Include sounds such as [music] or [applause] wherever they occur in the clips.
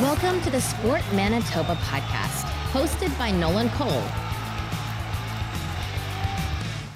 Welcome to the Sport Manitoba podcast, hosted by Nolan Cole.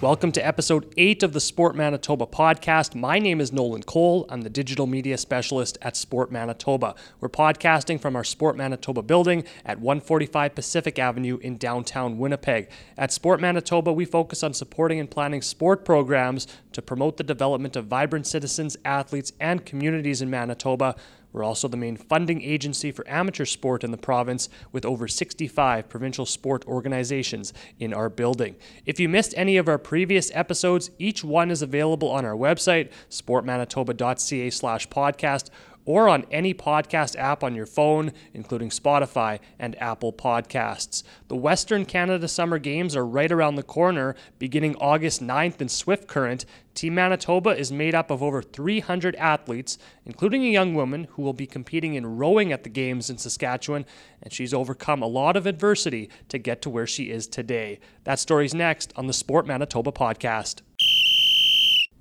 Welcome to episode 8 of the Sport Manitoba podcast. My name is Nolan Cole. I'm the digital media specialist at Sport Manitoba. We're podcasting from our Sport Manitoba building at 145 Pacific Avenue in downtown Winnipeg. At Sport Manitoba, we focus on supporting and planning sport programs to promote the development of vibrant citizens, athletes, and communities in Manitoba. We're also the main funding agency for amateur sport in the province with over 65 provincial sport organizations in our building. If you missed any of our previous episodes, each one is available on our website, sportmanitoba.ca slash podcast, or on any podcast app on your phone, including Spotify and Apple Podcasts. The Western Canada Summer Games are right around the corner, beginning August 9th in Swift Current. Team Manitoba is made up of over 300 athletes, including a young woman who will be competing in rowing at the Games in Saskatchewan, and she's overcome a lot of adversity to get to where she is today. That story's next on the Sport Manitoba podcast.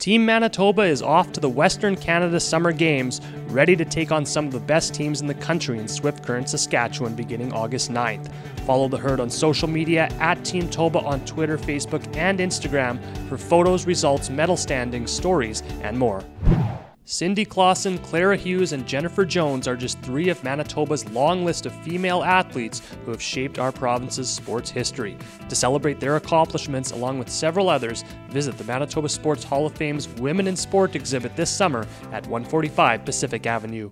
Team Manitoba is off to the Western Canada Summer Games, ready to take on some of the best teams in the country in Swift Current, Saskatchewan, beginning August 9th. Follow the herd on social media at Team Toba on Twitter, Facebook, and Instagram for photos, results, medal standings, stories, and more. Cindy Klassen, Clara Hughes, and Jennifer Jones are just three of Manitoba's long list of female athletes who have shaped our province's sports history. To celebrate their accomplishments, along with several others, visit the Manitoba Sports Hall of Fame's Women in Sport exhibit this summer at 145 Pacific Avenue.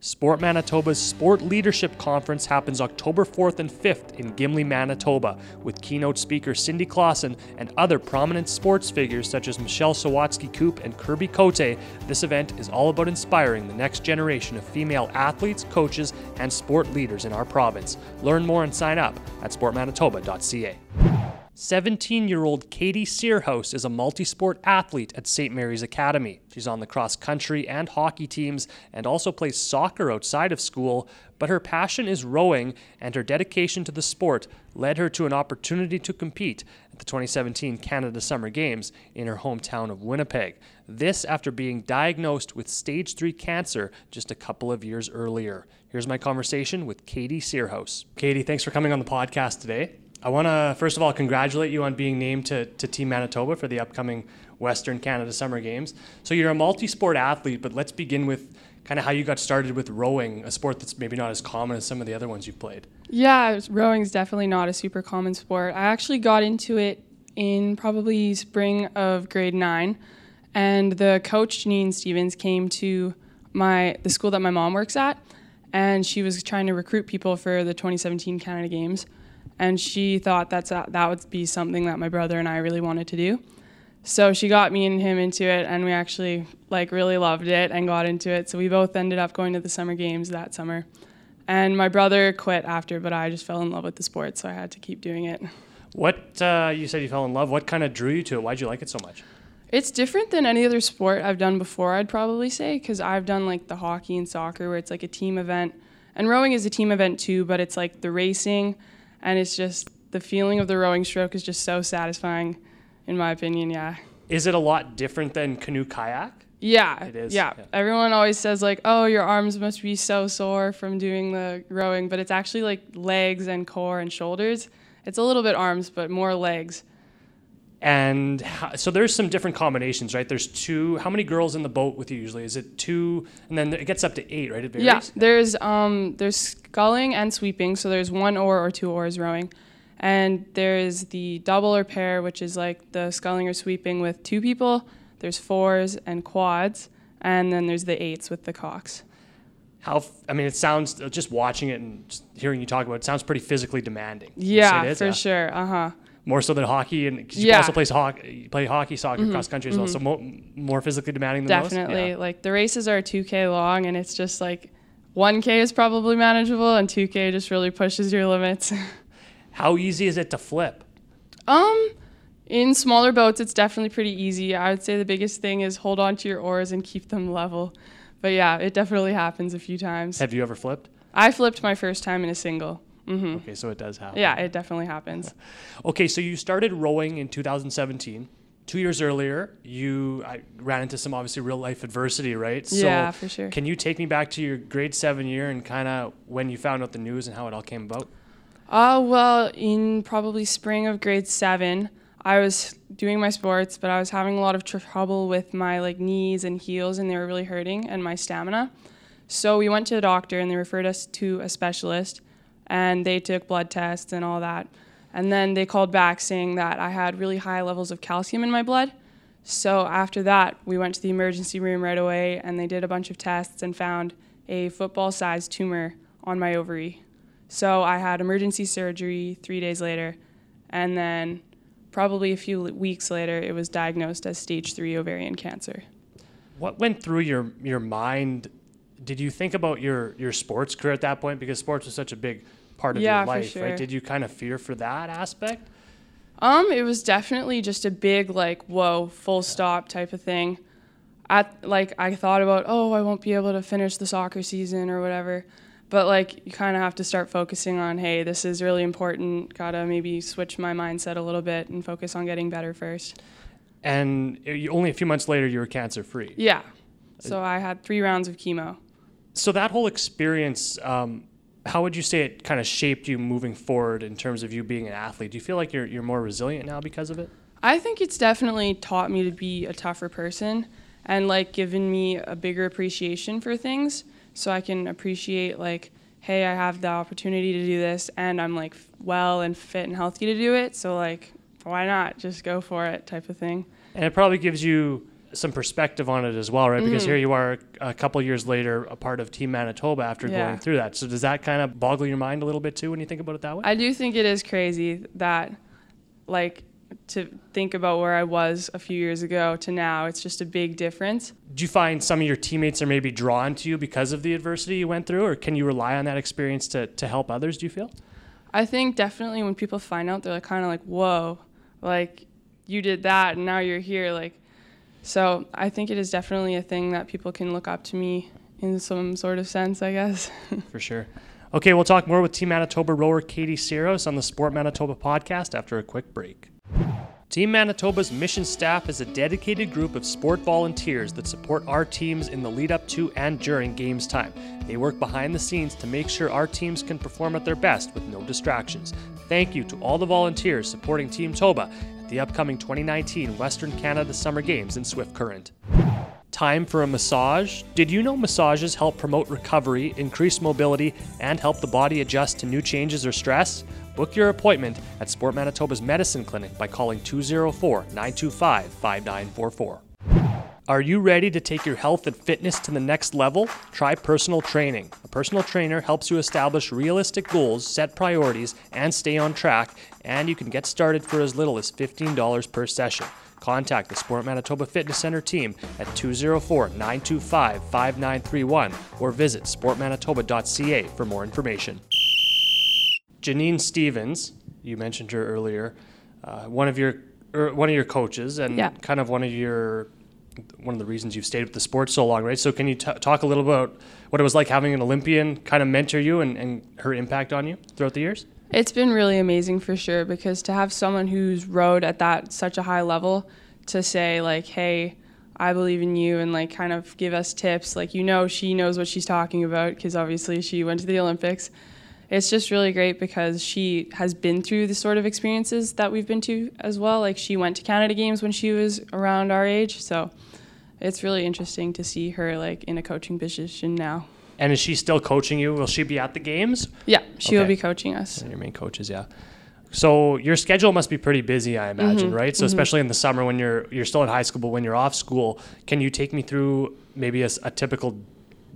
Sport Manitoba's Sport Leadership Conference happens October 4th and 5th in Gimli, Manitoba, with keynote speaker Cindy Klassen and other prominent sports figures such as Michelle Sawatzky Koop and Kirby Cote. This event is all about inspiring the next generation of female athletes, coaches, and sport leaders in our province. Learn more and sign up at sportmanitoba.ca. 17 year old Katie Searhouse is a multi sport athlete at St. Mary's Academy. She's on the cross country and hockey teams and also plays soccer outside of school, but her passion is rowing and her dedication to the sport led her to an opportunity to compete at the 2017 Canada Summer Games in her hometown of Winnipeg. This after being diagnosed with stage 3 cancer just a couple of years earlier. Here's my conversation with Katie Searhouse. Katie, thanks for coming on the podcast today. I want to first of all congratulate you on being named to, to Team Manitoba for the upcoming Western Canada Summer Games. So you're a multi-sport athlete, but let's begin with kind of how you got started with rowing, a sport that's maybe not as common as some of the other ones you've played. Yeah, rowing is definitely not a super common sport. I actually got into it in probably spring of grade nine, and the coach Janine Stevens came to my the school that my mom works at, and she was trying to recruit people for the 2017 Canada Games and she thought that's a, that would be something that my brother and I really wanted to do. So she got me and him into it, and we actually like really loved it and got into it. So we both ended up going to the summer games that summer. And my brother quit after, but I just fell in love with the sport, so I had to keep doing it. What uh, you said you fell in love? What kind of drew you to it? Why'd you like it so much? It's different than any other sport I've done before. I'd probably say because I've done like the hockey and soccer, where it's like a team event, and rowing is a team event too. But it's like the racing and it's just the feeling of the rowing stroke is just so satisfying, in my opinion. Yeah. Is it a lot different than canoe kayak? Yeah, it is. Yeah. yeah. Everyone always says like, "Oh, your arms must be so sore from doing the rowing," but it's actually like legs and core and shoulders. It's a little bit arms, but more legs. And so there's some different combinations, right? There's two. How many girls in the boat with you usually? Is it two? And then it gets up to eight, right? It varies. Yeah. There's um there's sculling and sweeping. So there's one oar or two oars rowing, and there's the double or pair, which is like the sculling or sweeping with two people. There's fours and quads, and then there's the eights with the cocks. How? I mean, it sounds just watching it and hearing you talk about it sounds pretty physically demanding. Yeah, for yeah. sure. Uh huh more so than hockey, and cause you yeah. also plays hockey, play hockey, soccer, mm-hmm. cross country as mm-hmm. well. So mo- more physically demanding than definitely. Yeah. Like the races are 2k long, and it's just like 1k is probably manageable, and 2k just really pushes your limits. [laughs] How easy is it to flip? Um, in smaller boats, it's definitely pretty easy. I would say the biggest thing is hold on to your oars and keep them level. But yeah, it definitely happens a few times. Have you ever flipped? I flipped my first time in a single. Mm-hmm. Okay, so it does happen. Yeah, it definitely happens. [laughs] okay, so you started rowing in 2017. two years earlier, you I ran into some obviously real life adversity, right? Yeah, for sure. Can you take me back to your grade seven year and kind of when you found out the news and how it all came about? Uh, well, in probably spring of grade seven, I was doing my sports, but I was having a lot of trouble with my like knees and heels, and they were really hurting, and my stamina. So we went to a doctor, and they referred us to a specialist, and they took blood tests and all that. And then they called back saying that I had really high levels of calcium in my blood. So after that, we went to the emergency room right away and they did a bunch of tests and found a football sized tumor on my ovary. So I had emergency surgery three days later. And then probably a few weeks later, it was diagnosed as stage three ovarian cancer. What went through your, your mind? Did you think about your, your sports career at that point? Because sports was such a big part of Yeah, your life, sure. right? Did you kind of fear for that aspect? Um, it was definitely just a big like whoa, full stop type of thing. At like I thought about, oh, I won't be able to finish the soccer season or whatever. But like you kind of have to start focusing on, hey, this is really important. Got to maybe switch my mindset a little bit and focus on getting better first. And only a few months later, you were cancer free. Yeah. So I had 3 rounds of chemo. So that whole experience, um, how would you say it kind of shaped you moving forward in terms of you being an athlete? Do you feel like you're, you're more resilient now because of it? I think it's definitely taught me to be a tougher person and like given me a bigger appreciation for things so I can appreciate like hey, I have the opportunity to do this and I'm like well and fit and healthy to do it, so like why not just go for it type of thing. And it probably gives you some perspective on it as well, right? Because mm. here you are a couple years later, a part of Team Manitoba after Yeah. going through that. So does that kind of boggle your mind a little bit too when you think about it that way? I do think it is crazy that like to think about where I was a few years ago to now, it's just a big difference. Do you find some of your teammates are maybe drawn to you because of the adversity you went through, or can you rely on that experience to, to help others? Do you feel? I think definitely when people find out, they're like, kind of like, whoa, like you did that and now you're here. Like, so I think it is definitely a thing that people can look up to me in some sort of sense, I guess. [laughs] For sure. Okay, we'll talk more with Team Manitoba rower Katie Siros on the Sport Manitoba podcast after a quick break. Team Manitoba's mission staff is a dedicated group of sport volunteers that support our teams in the lead up to and during games time. They work behind the scenes to make sure our teams can perform at their best with no distractions. Thank you to all the volunteers supporting Team Toba the upcoming 2019 Western Canada Summer Games in Swift Current. Time for a massage. Did you know massages help promote recovery, increase mobility, and help the body adjust to new changes or stress? Book your appointment at Sport Manitoba's Medicine Clinic by calling 204 925 5944. Are you ready to take your health and fitness to the next level? Try personal training. A personal trainer helps you establish realistic goals, set priorities, and stay on track, and you can get started for as little as $15 per session. Contact the Sport Manitoba Fitness Center team at 204 925 5931 or visit sportmanitoba.ca for more information. Janine Stevens, you mentioned her earlier, uh, one of your er, one of your coaches and Yeah. kind of one of your one of the reasons you've stayed with the sport so long, right? So can you t- talk a little about what it was like having an Olympian kind of mentor you and, and her impact on you throughout the years? It's been really amazing for sure because to have someone who's rode at that such a high level to say like, "Hey, I believe in you," and like kind of give us tips, like you know she knows what she's talking about because obviously she went to the Olympics. It's just really great because she has been through the sort of experiences that we've been to as well. Like she went to Canada Games when she was around our age, so it's really interesting to see her like in a coaching position now. And is she still coaching you? Will she be at the games? Yeah, she will be coaching us. And your main coaches, yeah. So your schedule must be pretty busy, I imagine, mm-hmm. right? So mm-hmm. especially in the summer when you're you're still in high school, but when you're off school, can you take me through maybe a typical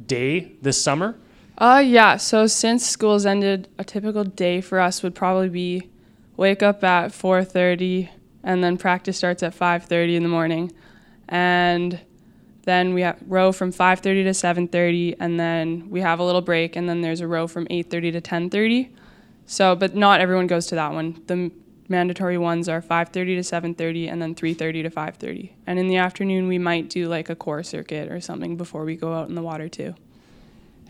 day this summer? Uh yeah, so since school's ended, a typical day for us would probably be wake up at 4:30 and then practice starts at 5:30 in the morning. And then we have row from 5:30 to 7:30 and then we have a little break and then there's a row from 8:30 to 10:30. So, but not everyone goes to that one. The mandatory ones are 5:30 to 7:30 and then 3:30 to 5:30. And in the afternoon we might do like a core circuit or something before we go out in the water too.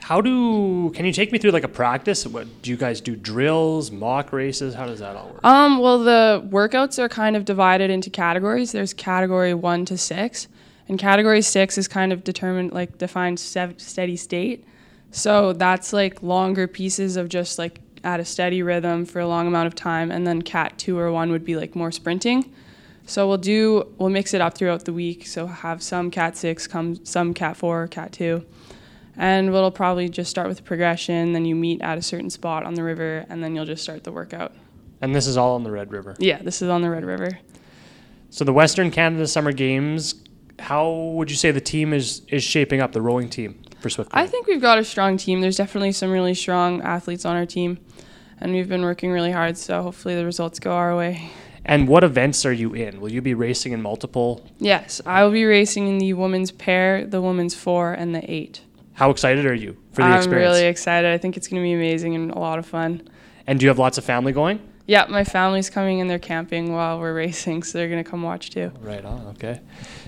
How do can you take me through like a practice? What do you guys do? Drills, mock races? How does that all work? Um, well, the workouts are kind of divided into categories. There's category one to six, and category six is kind of determined, like defined steady state. So that's like longer pieces of just like at a steady rhythm for a long amount of time, and then cat two or one would be like more sprinting. So we'll do we'll mix it up throughout the week. So have some cat six, come some cat four, cat two and we'll probably just start with progression. Then you meet at a certain spot on the river, and then you'll just start the workout. And this is all on the Red River. Yeah, this is on the Red River. So the Western Canada Summer Games, how would you say the team is is shaping up? The rowing team for Swift. I think we've got a strong team. There's definitely some really strong athletes on our team, and we've been working really hard. So hopefully the results go our way. And what events are you in? Will you be racing in multiple? Yes, I will be racing in the women's pair, the women's four, and the eight. How excited are you for the experience? I'm really excited. I think it's going to be amazing and a lot of fun. And do you have lots of family going? Yeah, my family's coming and they're camping while we're racing, so they're going to come watch too. Right on. Okay.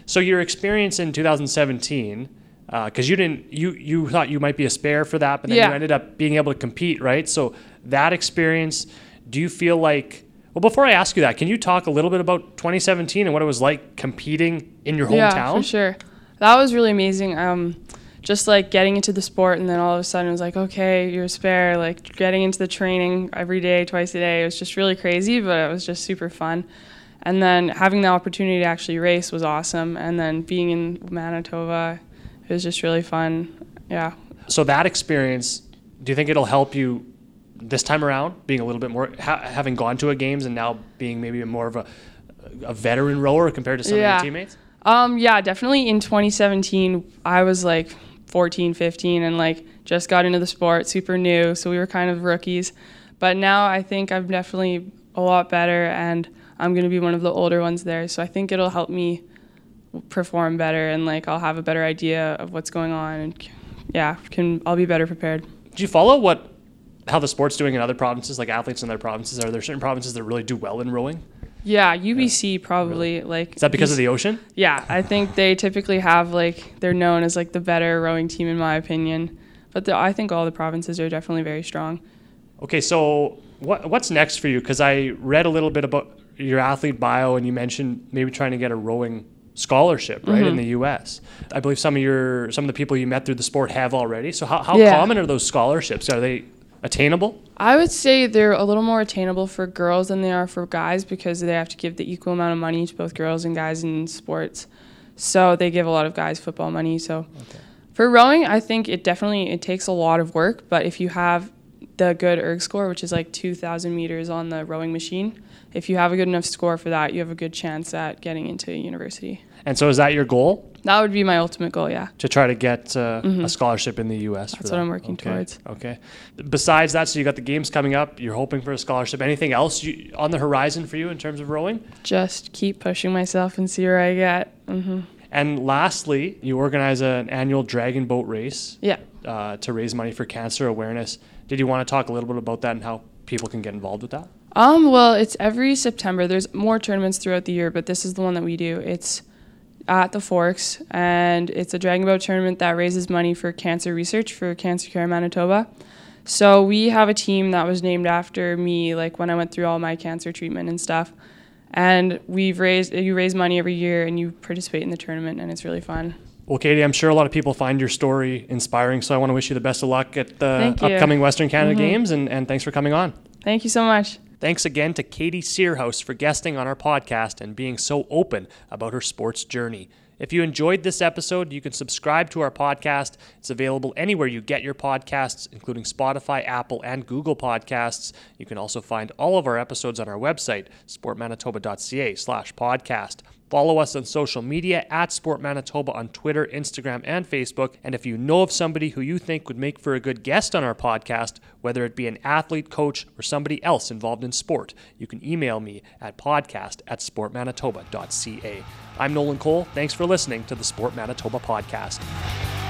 So your experience in 2017, because uh, you didn't, you you thought you might be a spare for that, but then Yeah. you ended up being able to compete, right? So that experience, do you feel like? Well, before I ask you that, can you talk a little bit about 2017 and what it was like competing in your hometown? Yeah, for sure. That was really amazing. Um, just like getting into the sport, and then all of a sudden it was like, okay, you're a spare. Like getting into the training every day, twice a day. It was just really crazy, but it was just super fun. And then having the opportunity to actually race was awesome. And then being in Manitoba, it was just really fun. Yeah. So that experience, do you think it'll help you this time around, being a little bit more, ha- having gone to a games and now being maybe more of a, a veteran rower compared to some Yeah. of your teammates? Um, yeah, definitely in 2017, I was like 14, 15 and like just got into the sport, super new. So we were kind of rookies. But now I think I'm definitely a lot better and I'm going to be one of the older ones there. So I think it'll help me perform better and like I'll have a better idea of what's going on and yeah, can I'll be better prepared. Do you follow what how the sport's doing in other provinces, like athletes in other provinces? Are there certain provinces that really do well in rowing? Yeah, UBC probably like Is that because of the ocean? Yeah, I think they typically have like they're known as like the better rowing team in my opinion. But the, I think all the provinces are definitely very strong. Okay, so what what's next for you? Because I read a little bit about your athlete bio, and you mentioned maybe trying to get a rowing scholarship, right, Mm-hmm. in the U.S. I believe some of your some of the people you met through the sport have already. So how, how Yeah. common are those scholarships? Are they attainable? I would say they're a little more attainable for girls than they are for guys because they have to give the equal amount of money to both girls and guys in sports. So they give a lot of guys football money. So for rowing, I think it definitely it takes a lot of work, but if you have the good erg score, which is like 2,000 meters on the rowing machine, if you have a good enough score for that, you have a good chance at getting into university. And so is that your goal That would be my ultimate goal, yeah. to try to get uh, a scholarship in the U.S. Mm-hmm. That's that? what I'm working okay. towards. Okay. Besides that, so you got the games coming up. You're hoping for a scholarship. Anything else you, on the horizon for you in terms of rowing? Just keep pushing myself and see where I get. hmm And lastly, you organize an annual dragon boat race Yeah. uh, to raise money for cancer awareness. Did you want to talk a little bit about that and how people can get involved with that? Um, well, it's every September. There's more tournaments throughout the year, but this is the one that we do. It's at the Forks, and it's a dragon boat tournament that raises money for cancer research for Cancer Care Manitoba. So we have a team that was named after me, like when I went through all my cancer treatment and stuff. And we've raised you raise money every year, and you participate in the tournament, and it's really fun. Well, Katie, I'm sure a lot of people find your story inspiring, so I want to wish you the best of luck at the upcoming Western Canada mm-hmm. Games, and, and thanks for coming on. Thank you so much. Thanks again to Katie Searhouse for guesting on our podcast and being so open about her sports journey. If you enjoyed this episode, you can subscribe to our podcast. It's available anywhere you get your podcasts, including Spotify, Apple, and Google Podcasts. You can also find all of our episodes on our website, sportmanitoba.ca slash podcast. Follow us on social media at Sport Manitoba on Twitter, Instagram, and Facebook. And if you know of somebody who you think would make for a good guest on our podcast, whether it be an athlete, coach, or somebody else involved in sport, you can email me at podcast at sportmanitoba.ca. I'm Nolan Cole. Thanks for listening to the Sport Manitoba podcast.